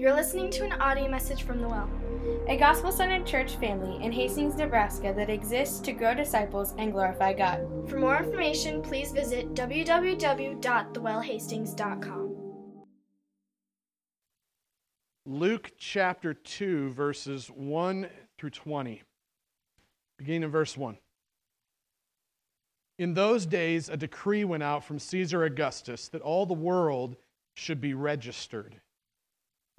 You're listening to an audio message from The Well, a gospel centered church family in Hastings, Nebraska that exists to grow disciples and glorify God. For more information, please visit www.thewellhastings.com. Luke chapter 2, verses 1 through 20. Beginning in verse 1. In those days, a decree went out from Caesar Augustus that all the world should be registered.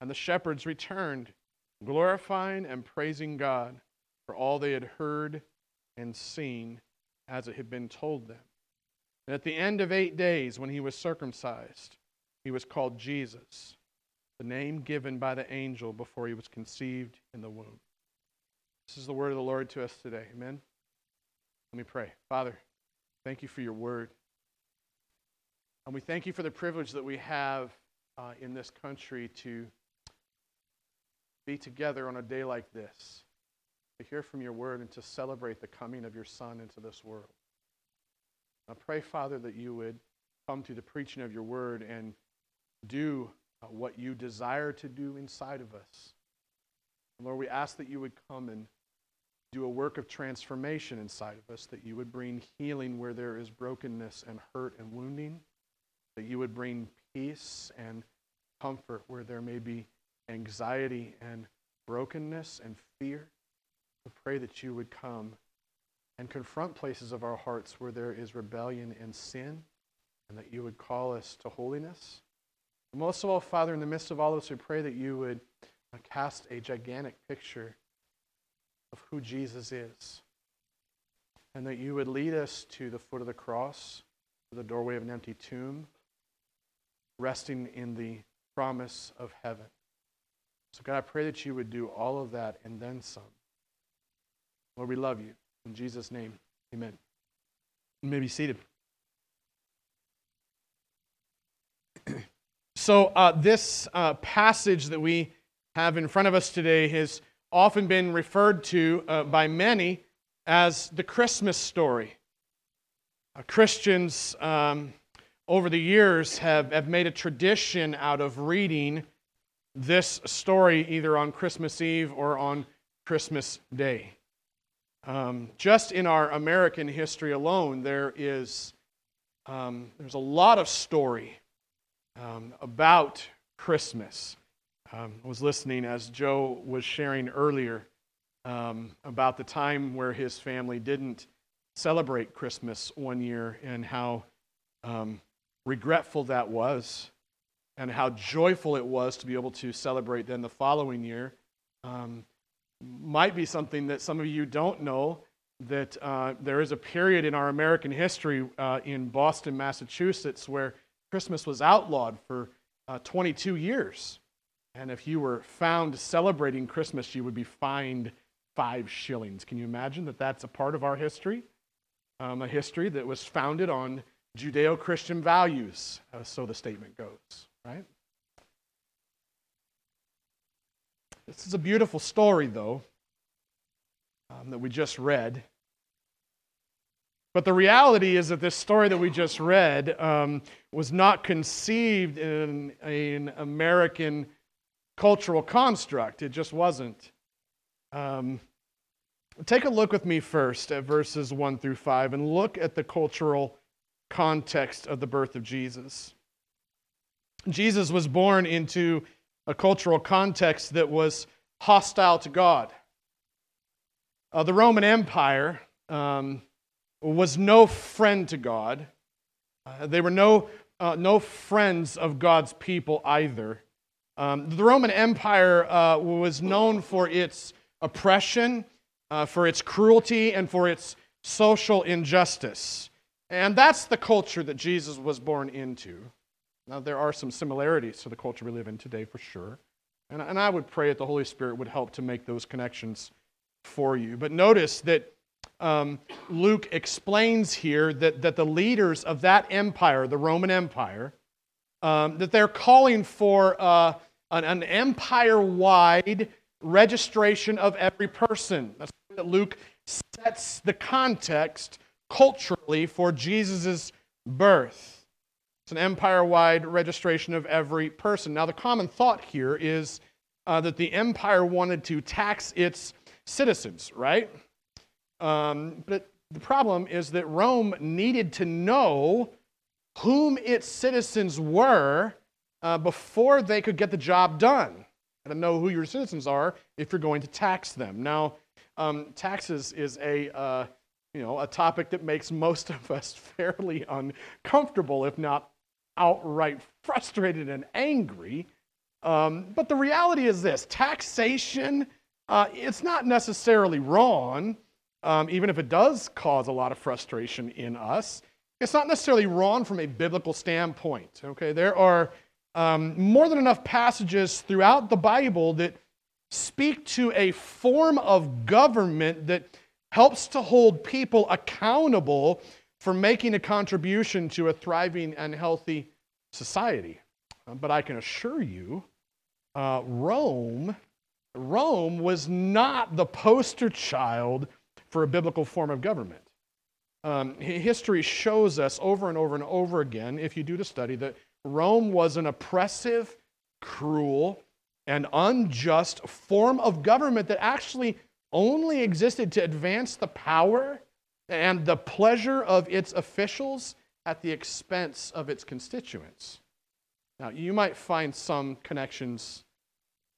And the shepherds returned, glorifying and praising God for all they had heard and seen as it had been told them. And at the end of eight days, when he was circumcised, he was called Jesus, the name given by the angel before he was conceived in the womb. This is the word of the Lord to us today. Amen. Let me pray. Father, thank you for your word. And we thank you for the privilege that we have uh, in this country to be together on a day like this, to hear from your word and to celebrate the coming of your Son into this world. I pray, Father, that you would come to the preaching of your word and do uh, what you desire to do inside of us. And Lord, we ask that you would come and do a work of transformation inside of us, that you would bring healing where there is brokenness and hurt and wounding, that you would bring peace and comfort where there may be anxiety and brokenness and fear. We pray that you would come and confront places of our hearts where there is rebellion and sin, and that you would call us to holiness. And most of all, Father, in the midst of all of this, we pray that you would uh, cast a gigantic picture of who Jesus is, and that you would lead us to the foot of the cross, to the doorway of an empty tomb, resting in the promise of heaven. So, God, I pray that you would do all of that and then some. Lord, we love you. In Jesus' name, amen. You may be seated. so, uh, this uh, passage that we have in front of us today has often been referred to uh, by many as the Christmas story. Uh, Christians um, over the years have, have made a tradition out of reading this story either on Christmas Eve or on Christmas Day. Um, just in our American history alone, there is um, there's a lot of story um, about Christmas. Um, I was listening as Joe was sharing earlier um, about the time where his family didn't celebrate Christmas one year and how um, regretful that was and how joyful it was to be able to celebrate then the following year. Um, might be something that some of you don't know that uh, there is a period in our American history uh, in Boston, Massachusetts, where Christmas was outlawed for uh, 22 years. And if you were found celebrating Christmas, you would be fined five shillings. Can you imagine that that's a part of our history? Um, a history that was founded on Judeo Christian values, uh, so the statement goes, right? This is a beautiful story, though, um, that we just read. But the reality is that this story that we just read um, was not conceived in an American cultural construct. It just wasn't. Um, take a look with me first at verses 1 through 5 and look at the cultural context of the birth of Jesus. Jesus was born into a cultural context that was hostile to God. Uh, the Roman Empire um, was no friend to God. Uh, they were no, uh, no friends of God's people either. Um, the Roman Empire uh, was known for its oppression, uh, for its cruelty, and for its social injustice. And that's the culture that Jesus was born into. Now, there are some similarities to the culture we live in today for sure. And, and I would pray that the Holy Spirit would help to make those connections for you. But notice that um, Luke explains here that, that the leaders of that empire, the Roman Empire, um, that they're calling for uh, an, an empire wide registration of every person. That's that Luke sets the context culturally for Jesus' birth. It's an empire wide registration of every person. Now, the common thought here is uh, that the empire wanted to tax its citizens, right? Um, but the problem is that Rome needed to know whom its citizens were uh, before they could get the job done. And to know who your citizens are if you're going to tax them. Now, um, taxes is a uh, you know a topic that makes most of us fairly uncomfortable, if not outright frustrated and angry. Um, but the reality is this taxation, uh, it's not necessarily wrong, um, even if it does cause a lot of frustration in us. It's not necessarily wrong from a biblical standpoint. Okay, there are um, more than enough passages throughout the Bible that speak to a form of government that helps to hold people accountable for making a contribution to a thriving and healthy society. Uh, but I can assure you, uh, Rome, Rome was not the poster child for a biblical form of government. Um, history shows us over and over and over again, if you do the study, that Rome was an oppressive, cruel, and unjust form of government that actually only existed to advance the power and the pleasure of its officials at the expense of its constituents. Now, you might find some connections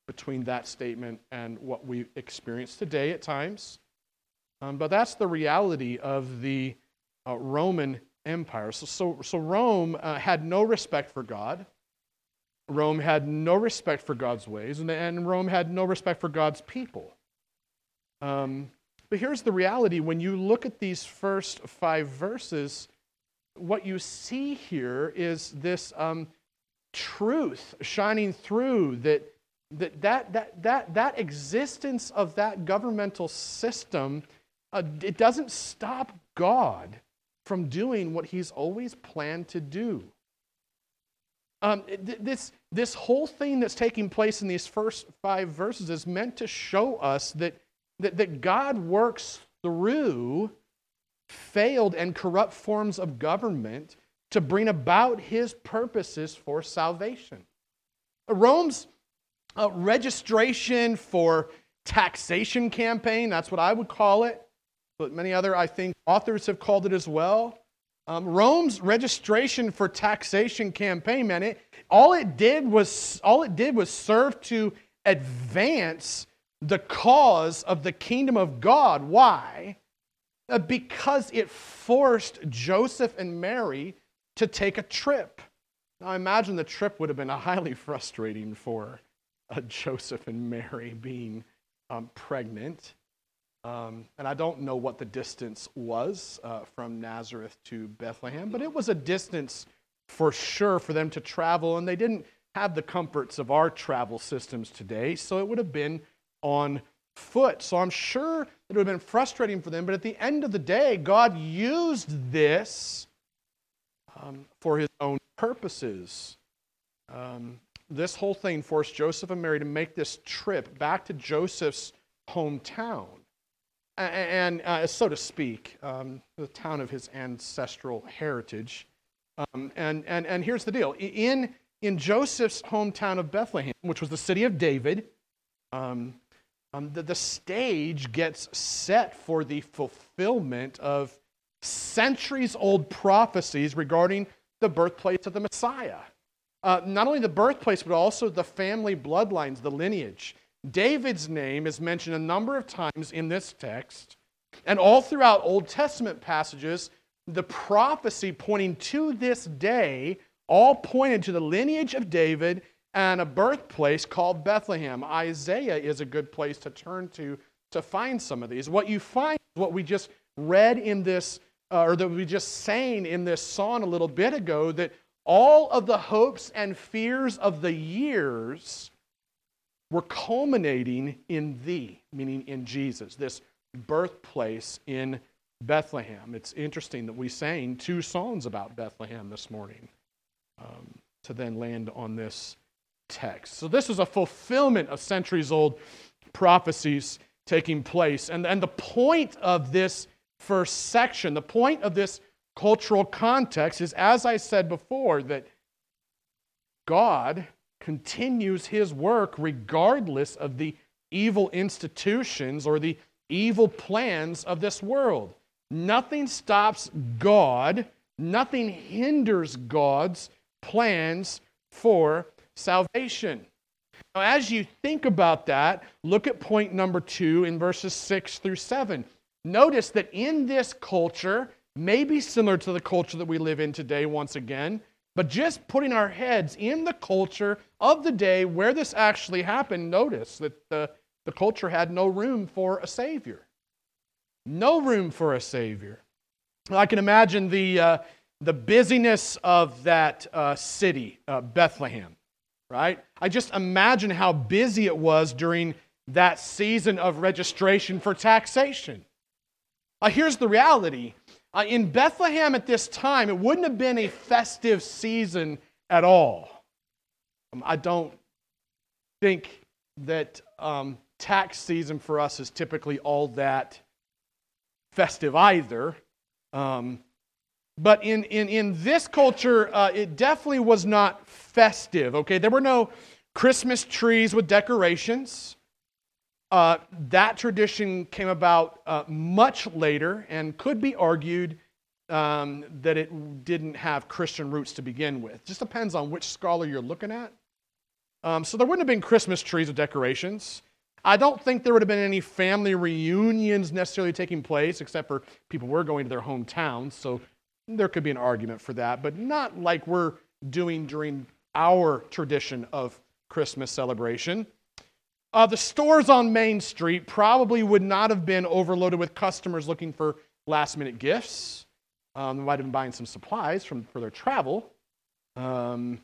between that statement and what we experience today at times, um, but that's the reality of the uh, Roman Empire. So, so, so Rome uh, had no respect for God. Rome had no respect for God's ways, and, and Rome had no respect for God's people. Um, but here's the reality when you look at these first five verses, what you see here is this um, truth shining through that, that, that, that, that, that existence of that governmental system, uh, it doesn't stop God from doing what he's always planned to do. Um, this, this whole thing that's taking place in these first five verses is meant to show us that, that, that God works through failed and corrupt forms of government to bring about his purposes for salvation. Rome's uh, registration for taxation campaign, that's what I would call it, but many other, I think, authors have called it as well. Um, Rome's registration for taxation campaign, man, it, all it did was all it did was serve to advance the cause of the kingdom of God. Why? Uh, because it forced Joseph and Mary to take a trip. Now, I imagine the trip would have been highly frustrating for uh, Joseph and Mary being um, pregnant. Um, and I don't know what the distance was uh, from Nazareth to Bethlehem, but it was a distance for sure for them to travel, and they didn't have the comforts of our travel systems today, so it would have been on foot. So I'm sure it would have been frustrating for them, but at the end of the day, God used this um, for his own purposes. Um, this whole thing forced Joseph and Mary to make this trip back to Joseph's hometown, and, and uh, so to speak, um, the town of his ancestral heritage. Um, and, and, and here's the deal in, in Joseph's hometown of Bethlehem, which was the city of David, um, um, the, the stage gets set for the fulfillment of centuries old prophecies regarding the birthplace of the Messiah. Uh, not only the birthplace, but also the family bloodlines, the lineage. David's name is mentioned a number of times in this text, and all throughout Old Testament passages, the prophecy pointing to this day all pointed to the lineage of David and a birthplace called Bethlehem. Isaiah is a good place to turn to to find some of these. What you find, what we just read in this, uh, or that we just sang in this song a little bit ago, that all of the hopes and fears of the years were culminating in thee, meaning in Jesus, this birthplace in Bethlehem. It's interesting that we sang two songs about Bethlehem this morning um, to then land on this text. So, this is a fulfillment of centuries old prophecies taking place. And, and the point of this first section, the point of this cultural context is, as I said before, that God continues his work regardless of the evil institutions or the evil plans of this world. Nothing stops God, nothing hinders God's plans for salvation. Now, as you think about that, look at point number two in verses six through seven. Notice that in this culture, maybe similar to the culture that we live in today, once again, but just putting our heads in the culture of the day where this actually happened, notice that the, the culture had no room for a Savior. No room for a Savior. I can imagine the, uh, the busyness of that uh, city, uh, Bethlehem right? I just imagine how busy it was during that season of registration for taxation. Uh, here's the reality uh, in Bethlehem at this time, it wouldn't have been a festive season at all. Um, I don't think that um, tax season for us is typically all that festive either. Um, but in, in, in this culture, uh, it definitely was not festive, okay? There were no Christmas trees with decorations. Uh, that tradition came about uh, much later and could be argued um, that it didn't have Christian roots to begin with. Just depends on which scholar you're looking at. Um, so there wouldn't have been Christmas trees with decorations. I don't think there would have been any family reunions necessarily taking place, except for people were going to their hometowns. So there could be an argument for that, but not like we're doing during our tradition of Christmas celebration. Uh, the stores on Main Street probably would not have been overloaded with customers looking for last minute gifts. Um, they might have been buying some supplies from, for their travel. Um,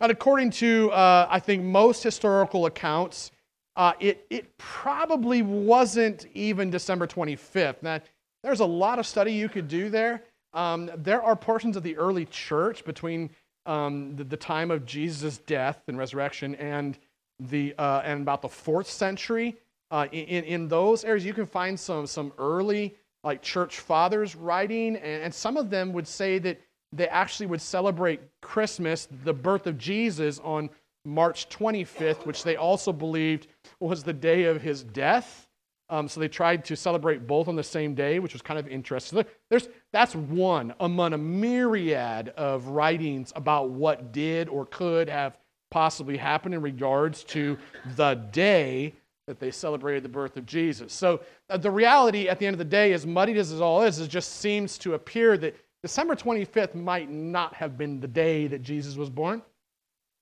and according to, uh, I think, most historical accounts, uh, it, it probably wasn't even December 25th. Now, there's a lot of study you could do there. Um, there are portions of the early church between um, the, the, time of Jesus' death and resurrection and, the, uh, and about the fourth century. Uh, in, in those areas, you can find some, some early like church fathers writing, and, and some of them would say that they actually would celebrate Christmas, the birth of Jesus, on March 25th, which they also believed was the day of his death. Um, so they tried to celebrate both on the same day, which was kind of interesting. There's, that's one among a myriad of writings about what did or could have possibly happened in regards to the day that they celebrated the birth of Jesus. So uh, the reality at the end of the day, as muddied as it all is, it just seems to appear that December 25th might not have been the day that Jesus was born.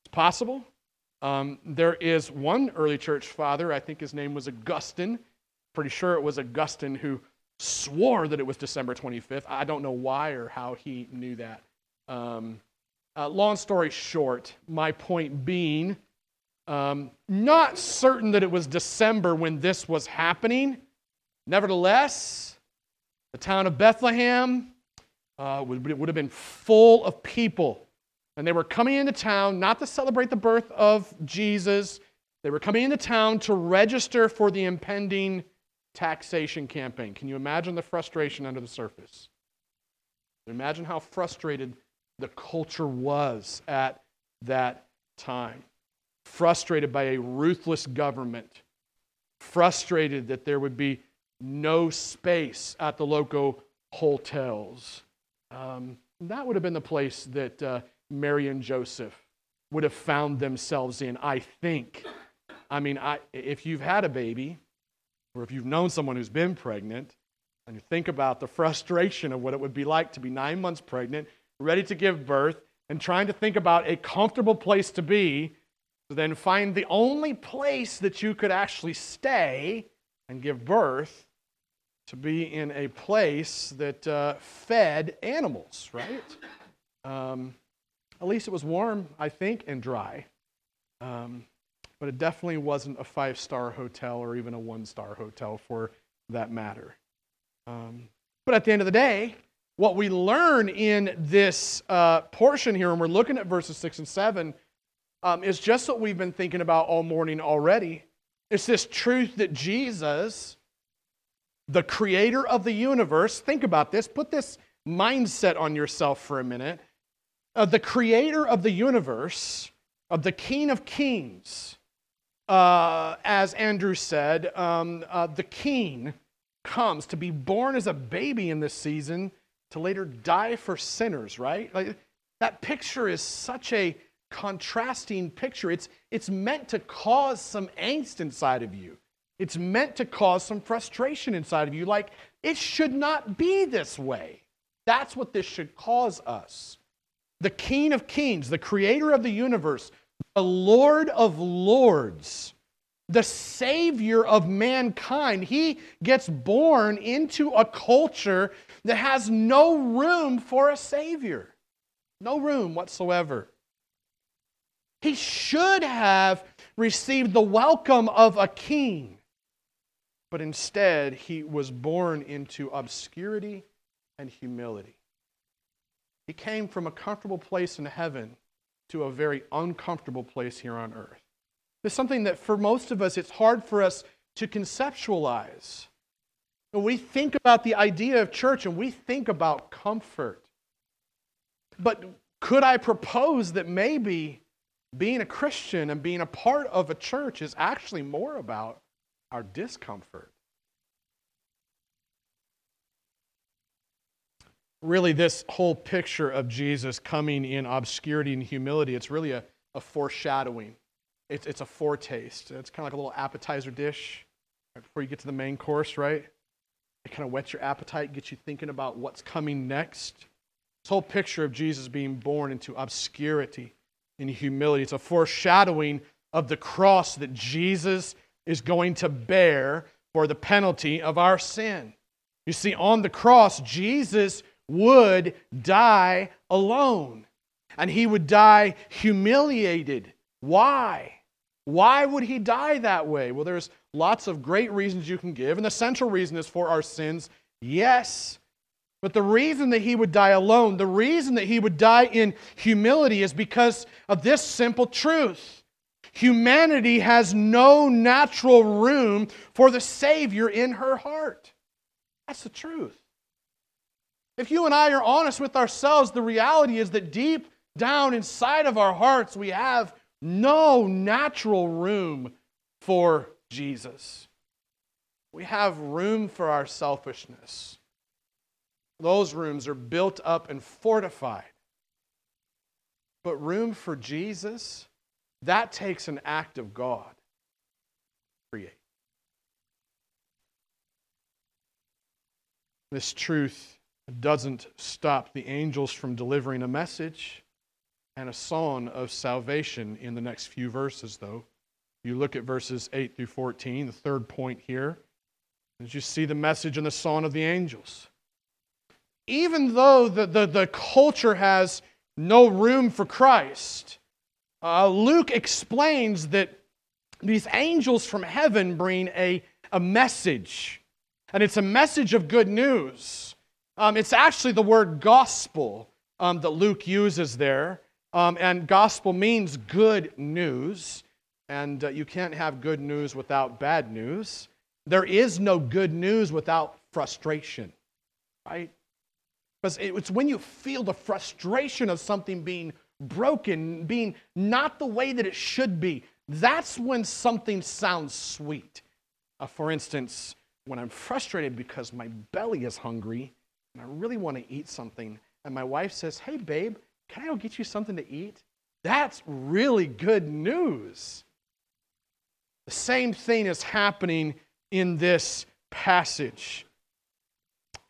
It's possible. Um, there is one early church father, I think his name was Augustine Pretty sure it was Augustine who swore that it was December 25th. I don't know why or how he knew that. Um, uh, long story short, my point being, um, not certain that it was December when this was happening. Nevertheless, the town of Bethlehem uh, would, would have been full of people. And they were coming into town not to celebrate the birth of Jesus, they were coming into town to register for the impending taxation campaign. Can you imagine the frustration under the surface? Imagine how frustrated the culture was at that time. Frustrated by a ruthless government, frustrated that there would be no space at the local hotels. Um, that would have been the place that uh, Mary and Joseph would have found themselves in, I think. I mean, I, if you've had a baby, or if you've known someone who's been pregnant, and you think about the frustration of what it would be like to be nine months pregnant, ready to give birth, and trying to think about a comfortable place to be, to then find the only place that you could actually stay and give birth to be in a place that uh, fed animals, right? Um, at least it was warm, I think, and dry. Um, but it definitely wasn't a five star hotel or even a one star hotel for that matter. Um, but at the end of the day, what we learn in this uh, portion here, and we're looking at verses 6 and 7, um, is just what we've been thinking about all morning already. It's this truth that Jesus, the creator of the universe, think about this, put this mindset on yourself for a minute. Uh, the creator of the universe, of the King of Kings, uh, as Andrew said, um, uh, the king comes to be born as a baby in this season to later die for sinners, right? Like, that picture is such a contrasting picture. It's, it's meant to cause some angst inside of you. It's meant to cause some frustration inside of you. Like, it should not be this way. That's what this should cause us. The King of Kings, the creator of the universe, the Lord of Lords, the Savior of mankind. He gets born into a culture that has no room for a Savior, no room whatsoever. He should have received the welcome of a king, but instead he was born into obscurity and humility. He came from a comfortable place in heaven to a very uncomfortable place here on earth. It's something that for most of us, it's hard for us to conceptualize. When we think about the idea of church and we think about comfort. But could I propose that maybe being a Christian and being a part of a church is actually more about our discomfort? Really this whole picture of Jesus coming in obscurity and humility, it's really a, a foreshadowing. It's, it's a foretaste. It's kind of like a little appetizer dish right before you get to the main course, right? It kind of whets your appetite, gets you thinking about what's coming next. This whole picture of Jesus being born into obscurity and humility, it's a foreshadowing of the cross that Jesus is going to bear for the penalty of our sin. You see, on the cross, Jesus would die alone. And he would die humiliated. Why? Why would he die that way? Well, there's lots of great reasons you can give, and the central reason is for our sins. Yes. But the reason that he would die alone, the reason that he would die in humility is because of this simple truth. Humanity has no natural room for the Savior in her heart. That's the truth. If you and I are honest with ourselves, the reality is that deep down inside of our hearts, we have no natural room for Jesus. We have room for our selfishness. Those rooms are built up and fortified. But room for Jesus, that takes an act of God. Create. This truth doesn't stop the angels from delivering a message and a song of salvation in the next few verses, though. You look at verses 8 through 14, the third point here. As you see the message in the Song of the Angels. Even though the, the, the culture has no room for Christ, uh, Luke explains that these angels from heaven bring a, a message, and it's a message of good news. Um, it's actually the word gospel um, that Luke uses there, um, and gospel means good news, and uh, you can't have good news without bad news. There is no good news without frustration, right? Because it's when you feel the frustration of something being broken, being not the way that it should be, that's when something sounds sweet. Uh, for instance, when I'm frustrated because my belly is hungry and I really want to eat something, and my wife says, Hey, babe, can I go get you something to eat? That's really good news. The same thing is happening in this passage.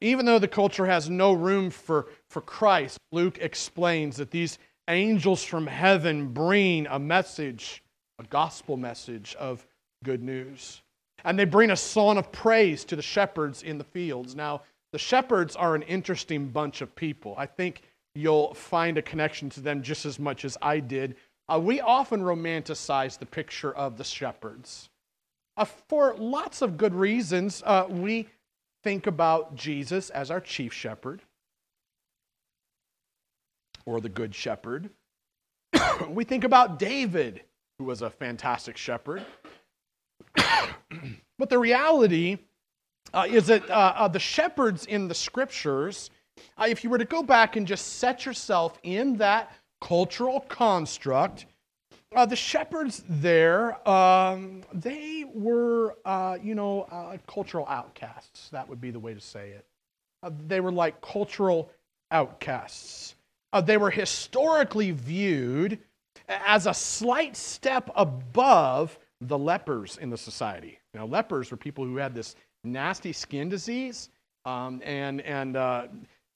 Even though the culture has no room for, for Christ, Luke explains that these angels from heaven bring a message, a gospel message of good news. And they bring a song of praise to the shepherds in the fields. Now, the shepherds are an interesting bunch of people. I think you'll find a connection to them just as much as I did. Uh, we often romanticize the picture of the shepherds. Uh, for lots of good reasons, uh, we think about Jesus as our chief shepherd or the good shepherd. we think about David, who was a fantastic shepherd. but the reality uh, is that uh, uh, the shepherds in the scriptures, uh, if you were to go back and just set yourself in that cultural construct, uh, the shepherds there, um, they were, you know, cultural outcasts. That would be the way to say it. They were like cultural outcasts. They were historically viewed as a slight step above the lepers in the society. Now, lepers were people who had this nasty skin disease, um, and, and uh,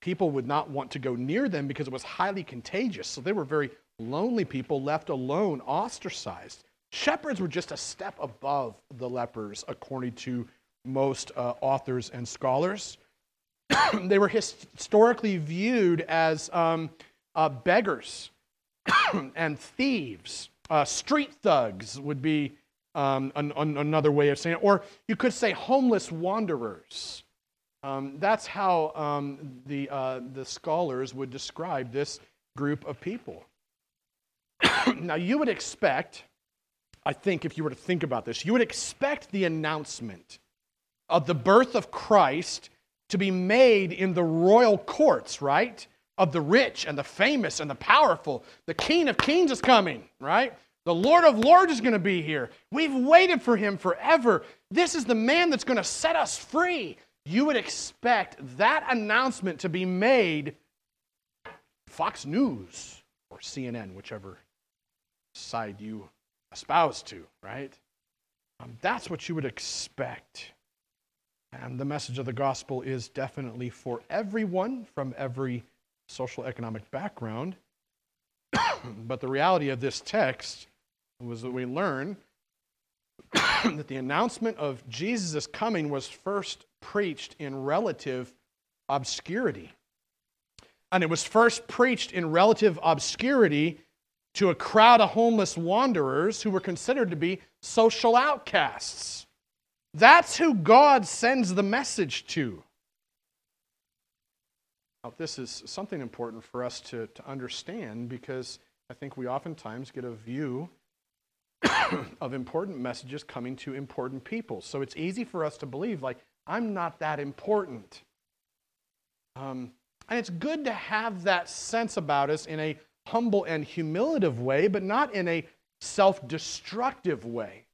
people would not want to go near them because it was highly contagious. So they were very lonely people left alone, ostracized. Shepherds were just a step above the lepers, according to most uh, authors and scholars. they were historically viewed as um, uh, beggars and thieves. Uh, street thugs would be um, an, an, another way of saying it. Or you could say homeless wanderers. Um, that's how um, the, uh, the scholars would describe this group of people. now, you would expect, I think, if you were to think about this, you would expect the announcement of the birth of Christ to be made in the royal courts, right? Of the rich and the famous and the powerful. The King of Kings is coming, right? The Lord of Lords is going to be here. We've waited for him forever. This is the man that's going to set us free. You would expect that announcement to be made Fox News or CNN, whichever side you espouse to, right? Um, that's what you would expect. And the message of the gospel is definitely for everyone from every social economic background. but the reality of this text was that we learn that the announcement of Jesus' coming was first preached in relative obscurity. And it was first preached in relative obscurity to a crowd of homeless wanderers who were considered to be social outcasts. That's who God sends the message to. Now, this is something important for us to, to understand because I think we oftentimes get a view of important messages coming to important people. So it's easy for us to believe, like, I'm not that important. Um, and it's good to have that sense about us in a humble and humiliative way, but not in a self destructive way.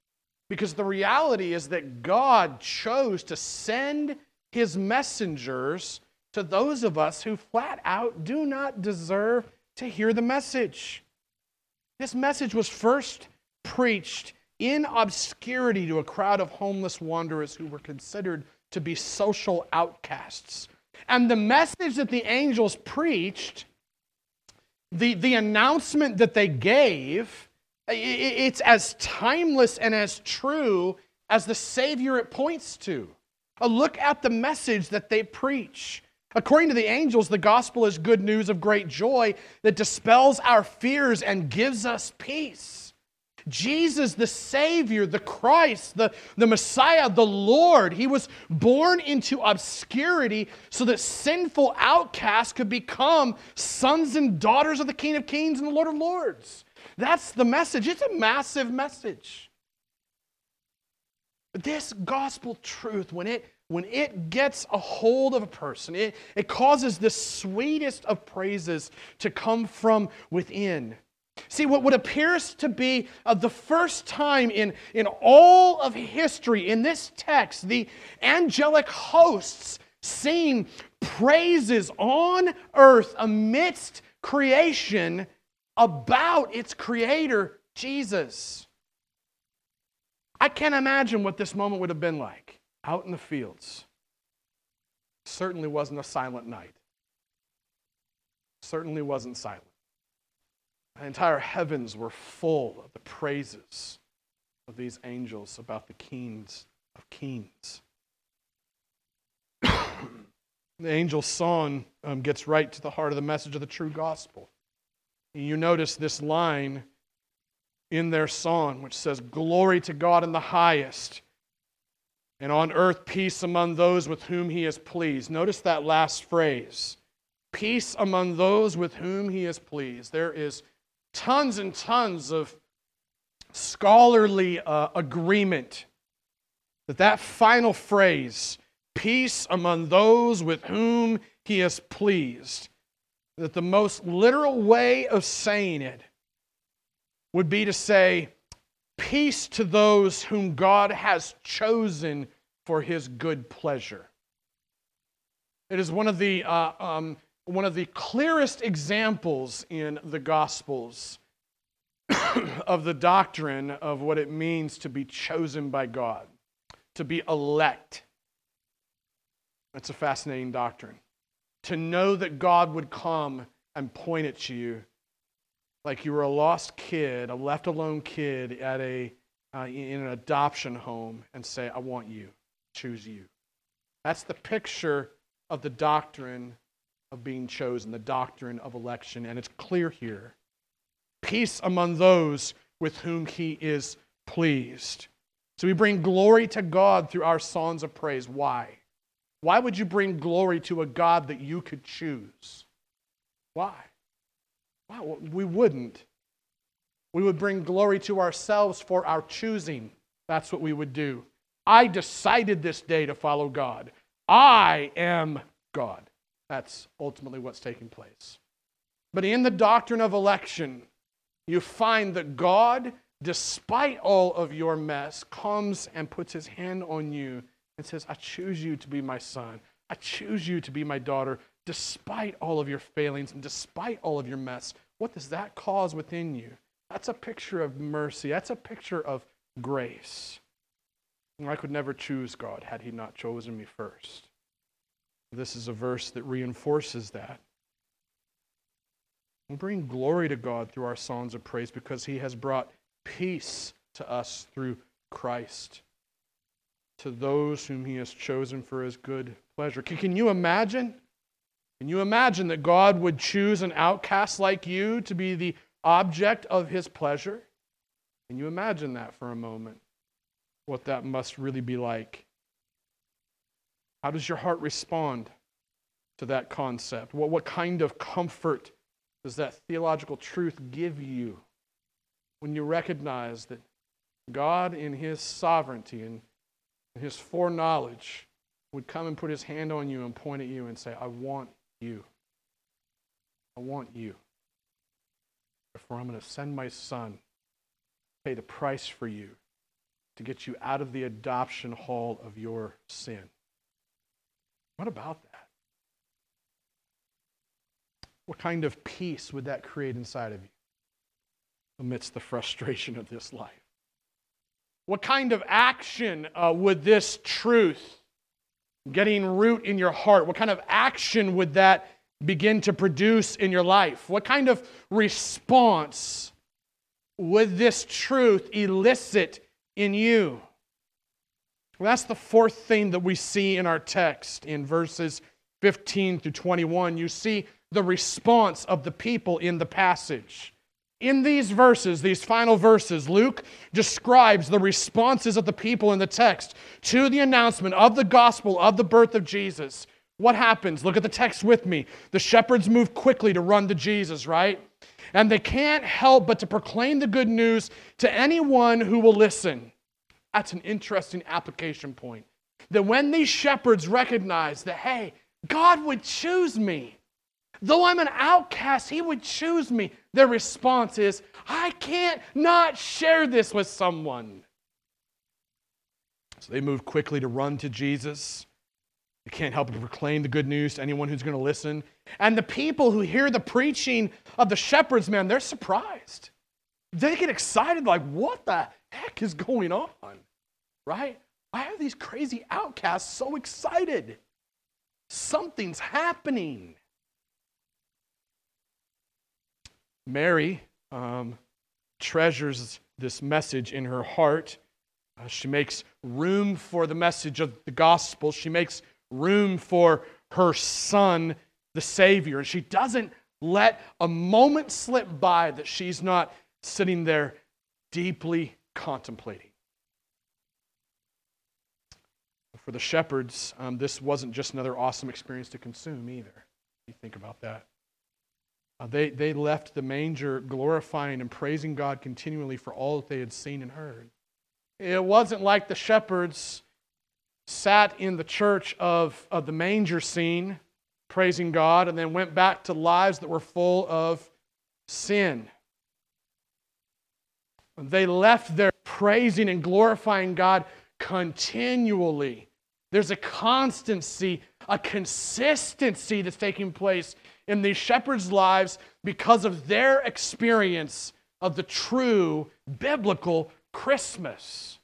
Because the reality is that God chose to send his messengers to those of us who flat out do not deserve to hear the message. This message was first preached in obscurity to a crowd of homeless wanderers who were considered to be social outcasts. And the message that the angels preached the, the announcement that they gave, it's as timeless and as true as the Savior it points to. Uh, look at the message that they preach. According to the angels, the gospel is good news of great joy that dispels our fears and gives us peace. Jesus, the Savior, the Christ, the, the Messiah, the Lord, he was born into obscurity so that sinful outcasts could become sons and daughters of the King of Kings and the Lord of Lords. That's the message. It's a massive message. This gospel truth, when it when it gets a hold of a person, it, it causes the sweetest of praises to come from within. See, what, what appears to be uh, the first time in, in all of history, in this text, the angelic hosts sing praises on earth amidst creation about its creator, Jesus. I can't imagine what this moment would have been like out in the fields. Certainly wasn't a silent night. Certainly wasn't silent. The entire heavens were full of the praises of these angels about the kings of kings. the angel's song um, gets right to the heart of the message of the true gospel. You notice this line in their song, which says, Glory to God in the highest, and on earth peace among those with whom he is pleased. Notice that last phrase peace among those with whom he is pleased. There is tons and tons of scholarly uh, agreement that that final phrase, peace among those with whom he is pleased, that the most literal way of saying it would be to say, Peace to those whom God has chosen for his good pleasure. It is one of the, uh, um, one of the clearest examples in the Gospels of the doctrine of what it means to be chosen by God, to be elect. That's a fascinating doctrine to know that God would come and point at you like you were a lost kid, a left alone kid at a, uh, in an adoption home and say, I want you, choose you. That's the picture of the doctrine of being chosen, the doctrine of election, and it's clear here. Peace among those with whom he is pleased. So we bring glory to God through our songs of praise. Why? Why would you bring glory to a God that you could choose? Why? Why? We wouldn't. We would bring glory to ourselves for our choosing. That's what we would do. I decided this day to follow God. I am God. That's ultimately what's taking place. But in the doctrine of election, you find that God, despite all of your mess, comes and puts his hand on you and says, I choose you to be my son. I choose you to be my daughter, despite all of your failings and despite all of your mess. What does that cause within you? That's a picture of mercy. That's a picture of grace. I could never choose God had He not chosen me first. This is a verse that reinforces that. We bring glory to God through our songs of praise because He has brought peace to us through Christ to those whom he has chosen for his good pleasure. Can, you imagine? Can you imagine that God would choose an outcast like you to be the object of his pleasure? Can you imagine that for a moment? What that must really be like. How does your heart respond to that concept? What, what kind of comfort does that theological truth give you when you recognize that God, in His sovereignty and his foreknowledge would come and put his hand on you and point at you and say, I want you. I want you. Therefore, I'm going to send my son, pay the price for you to get you out of the adoption hall of your sin. What about that? What kind of peace would that create inside of you amidst the frustration of this life? What kind of action uh, would this truth getting root in your heart, what kind of action would that begin to produce in your life? What kind of response would this truth elicit in you? Well, that's the fourth thing that we see in our text in verses 15 through 21. You see the response of the people in the passage. In these verses, these final verses, Luke describes the responses of the people in the text to the announcement of the gospel of the birth of Jesus. What happens? Look at the text with me. The shepherds move quickly to run to Jesus, right? And they can't help but to proclaim the good news to anyone who will listen. That's an interesting application point. That when these shepherds recognize that, hey, God would choose me, though I'm an outcast, He would choose me, their response is, I can't not share this with someone. So they move quickly to run to Jesus. They can't help but proclaim the good news to anyone who's going to listen. And the people who hear the preaching of the shepherds, man, they're surprised. They get excited, like, what the heck is going on? Right? Why are these crazy outcasts so excited? Something's happening. Mary um, treasures this message in her heart. Uh, she makes room for the message of the gospel. She makes room for her son, the Savior. And she doesn't let a moment slip by that she's not sitting there deeply contemplating. For the shepherds, um, this wasn't just another awesome experience to consume either. You think about that. Uh, they, they left the manger glorifying and praising God continually for all that they had seen and heard. It wasn't like the shepherds sat in the church of, of the manger scene, praising God, and then went back to lives that were full of sin. They left there praising and glorifying God continually. There's a constancy, a consistency that's taking place in these shepherds' lives because of their experience of the true biblical Christmas.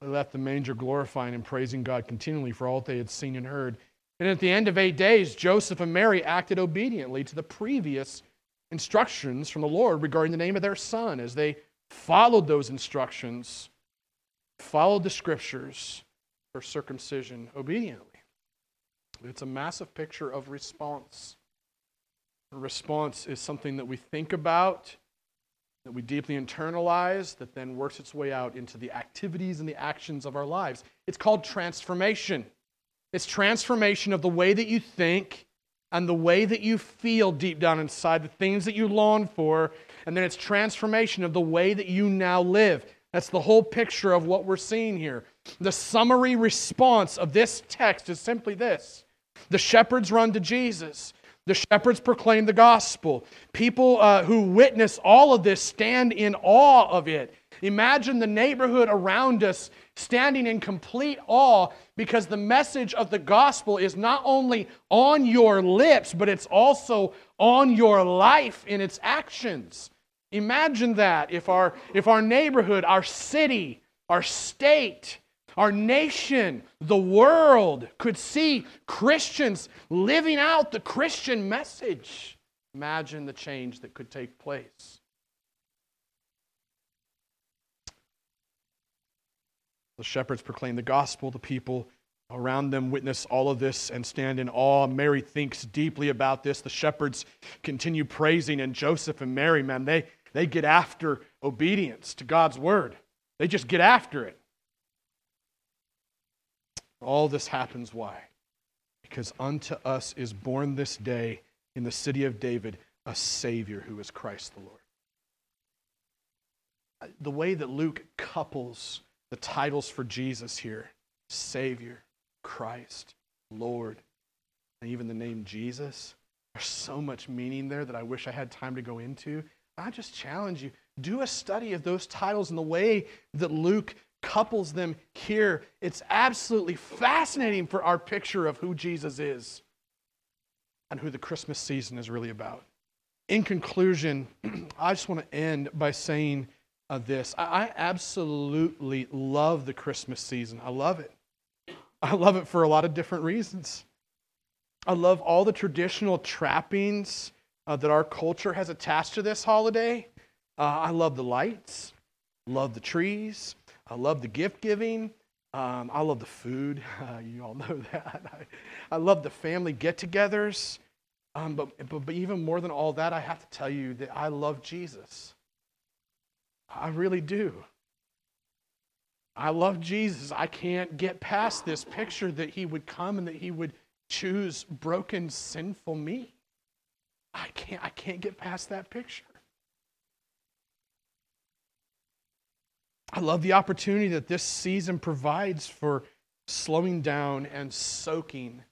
They left the manger glorifying and praising God continually for all they had seen and heard. And at the end of eight days, Joseph and Mary acted obediently to the previous instructions from the Lord regarding the name of their son as they followed those instructions, followed the scriptures for circumcision obediently. It's a massive picture of response. Response is something that we think about, that we deeply internalize, that then works its way out into the activities and the actions of our lives. It's called transformation. It's transformation of the way that you think and the way that you feel deep down inside, the things that you long for, and then it's transformation of the way that you now live. That's the whole picture of what we're seeing here. The summary response of this text is simply this the shepherds run to Jesus. The shepherds proclaim the gospel. People uh, who witness all of this stand in awe of it. Imagine the neighborhood around us standing in complete awe because the message of the gospel is not only on your lips, but it's also on your life in its actions. Imagine that if our, if our neighborhood, our city, our state, our nation, the world could see Christians living out the Christian message. Imagine the change that could take place. The shepherds proclaim the gospel. The people around them witness all of this and stand in awe. Mary thinks deeply about this. The shepherds continue praising, and Joseph and Mary, man, they, they get after obedience to God's word. They just get after it. All this happens why? Because unto us is born this day in the city of David a Savior who is Christ the Lord. The way that Luke couples the titles for Jesus here Savior, Christ, Lord, and even the name Jesus. There's so much meaning there that I wish I had time to go into. I just challenge you do a study of those titles and the way that Luke couples them here. It's absolutely fascinating for our picture of who Jesus is and who the Christmas season is really about. In conclusion, I just want to end by saying of this. I absolutely love the Christmas season. I love it. I love it for a lot of different reasons. I love all the traditional trappings uh, that our culture has attached to this holiday. Uh, I love the lights, love the trees, I love the gift giving. Um, I love the food. Uh, you all know that. I, I love the family get togethers. Um, but, but, but even more than all that, I have to tell you that I love Jesus. I really do. I love Jesus. I can't get past this picture that he would come and that he would choose broken, sinful me. I can't, I can't get past that picture. I love the opportunity that this season provides for slowing down and soaking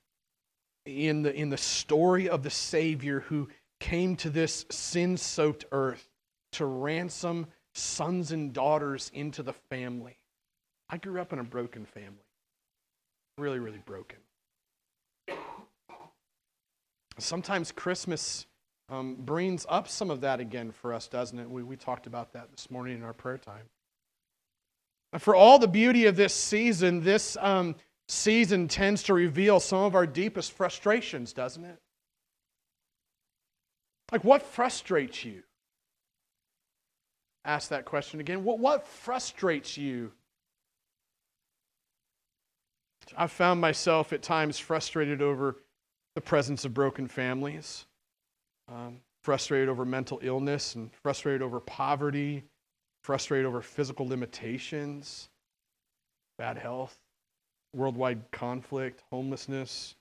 in the, in the story of the Savior who came to this sin soaked earth to ransom sons and daughters into the family. I grew up in a broken family, really, really broken. Sometimes Christmas um, brings up some of that again for us, doesn't it? We, we talked about that this morning in our prayer time. For all the beauty of this season, this um, season tends to reveal some of our deepest frustrations, doesn't it? Like, what frustrates you? Ask that question again. What, what frustrates you? I've found myself at times frustrated over the presence of broken families, um, frustrated over mental illness, and frustrated over poverty, frustrated over physical limitations, bad health worldwide conflict, homelessness,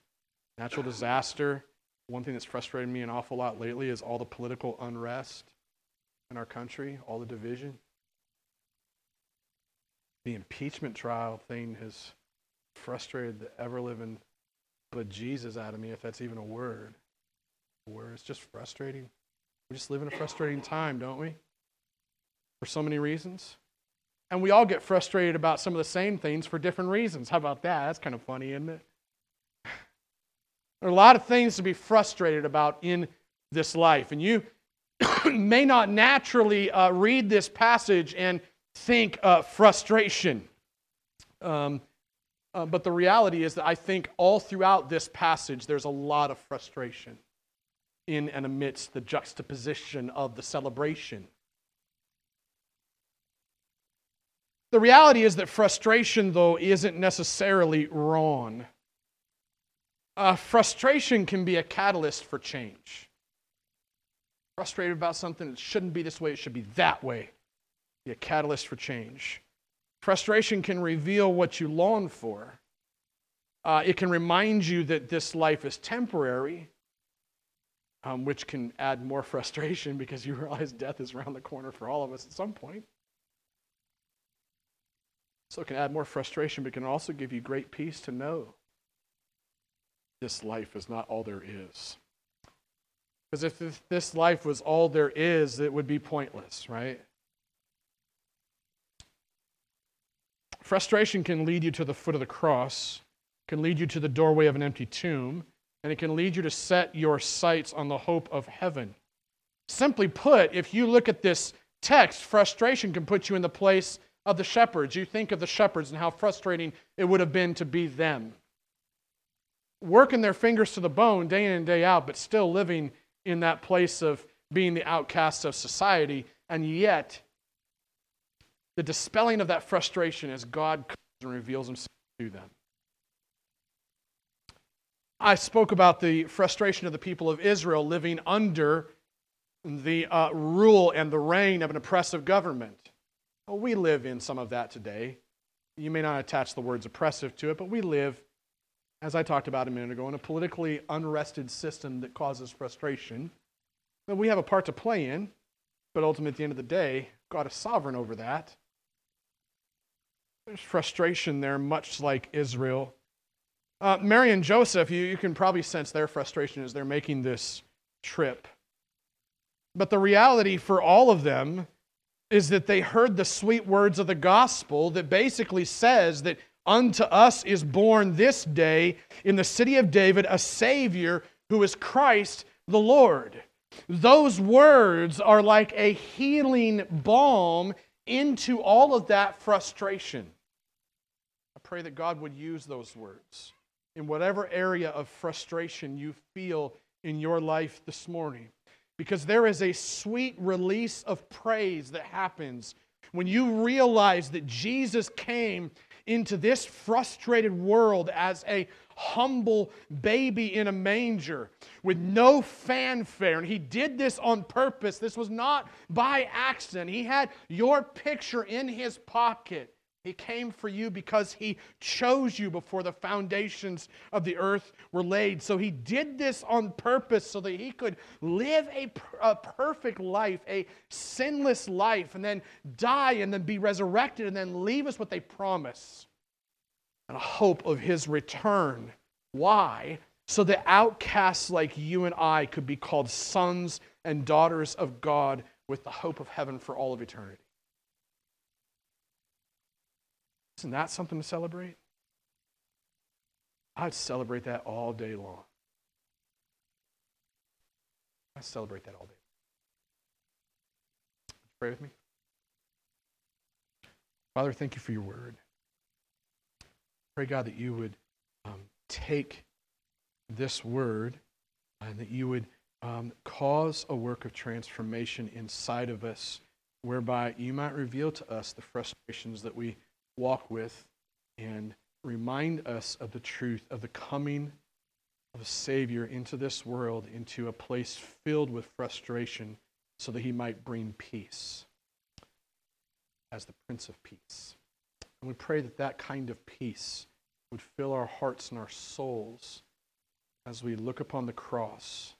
natural disaster. One thing that's frustrated me an awful lot lately is all the political unrest in our country, all the division. The impeachment trial thing has frustrated the ever living but Jesus out of me, if that's even a word. Word. It's just frustrating. We just live in a frustrating time, don't we? For so many reasons. And we all get frustrated about some of the same things for different reasons. How about that? That's kind of funny, isn't it? There are a lot of things to be frustrated about in this life. And you may not naturally uh, read this passage and think uh, frustration. Um, uh, but the reality is that I think all throughout this passage, there's a lot of frustration in and amidst the juxtaposition of the celebration. The reality is that frustration, though, isn't necessarily wrong. Uh, frustration can be a catalyst for change. Frustrated about something, it shouldn't be this way, it should be that way. Be a catalyst for change. Frustration can reveal what you long for. Uh, it can remind you that this life is temporary, um, which can add more frustration because you realize death is around the corner for all of us at some point. So it can add more frustration, but it can also give you great peace to know this life is not all there is. Because if this life was all there is, it would be pointless, right? Frustration can lead you to the foot of the cross, can lead you to the doorway of an empty tomb, and it can lead you to set your sights on the hope of heaven. Simply put, if you look at this text, frustration can put you in the place of the shepherds. You think of the shepherds and how frustrating it would have been to be them. Working their fingers to the bone day in and day out, but still living in that place of being the outcasts of society. And yet, the dispelling of that frustration as God comes and reveals himself to them. I spoke about the frustration of the people of Israel living under the uh, rule and the reign of an oppressive government. Well, we live in some of that today. You may not attach the words oppressive to it, but we live, as I talked about a minute ago, in a politically unrested system that causes frustration that we have a part to play in, but ultimately, at the end of the day, God is sovereign over that. There's frustration there, much like Israel. Uh, Mary and Joseph, you, you can probably sense their frustration as they're making this trip. But the reality for all of them is that they heard the sweet words of the gospel that basically says that unto us is born this day in the city of David a Savior who is Christ the Lord. Those words are like a healing balm into all of that frustration. I pray that God would use those words in whatever area of frustration you feel in your life this morning. because there is a sweet release of praise that happens when you realize that Jesus came into this frustrated world as a humble baby in a manger with no fanfare. And he did this on purpose. This was not by accident. He had your picture in his pocket. He came for you because he chose you before the foundations of the earth were laid. So he did this on purpose so that he could live a, a, perfect life, a sinless life, and then die and then be resurrected and then leave us with a promise and a hope of his return. Why? So that outcasts like you and I could be called sons and daughters of God with the hope of heaven for all of eternity. Isn't that something to celebrate? I'd celebrate that all day long. I celebrate that all day. Pray with me. Father, thank you for your word. Pray, God, that you would um, take this word and that you would um, cause a work of transformation inside of us whereby you might reveal to us the frustrations that we walk with and remind us of the truth of the coming of a Savior into this world, into a place filled with frustration, so that he might bring peace as the Prince of Peace. And we pray that that kind of peace would fill our hearts and our souls as we look upon the cross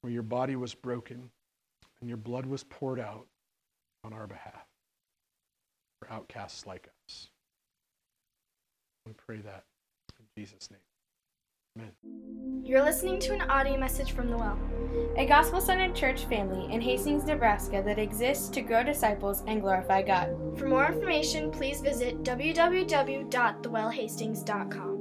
where your body was broken and your blood was poured out on our behalf for outcasts like us. We pray that in Jesus' name. Amen. You're listening to an audio message from the Well, a gospel centered church family in Hastings, Nebraska that exists to grow disciples and glorify God. For more information, please visit www.thewellhastings.com.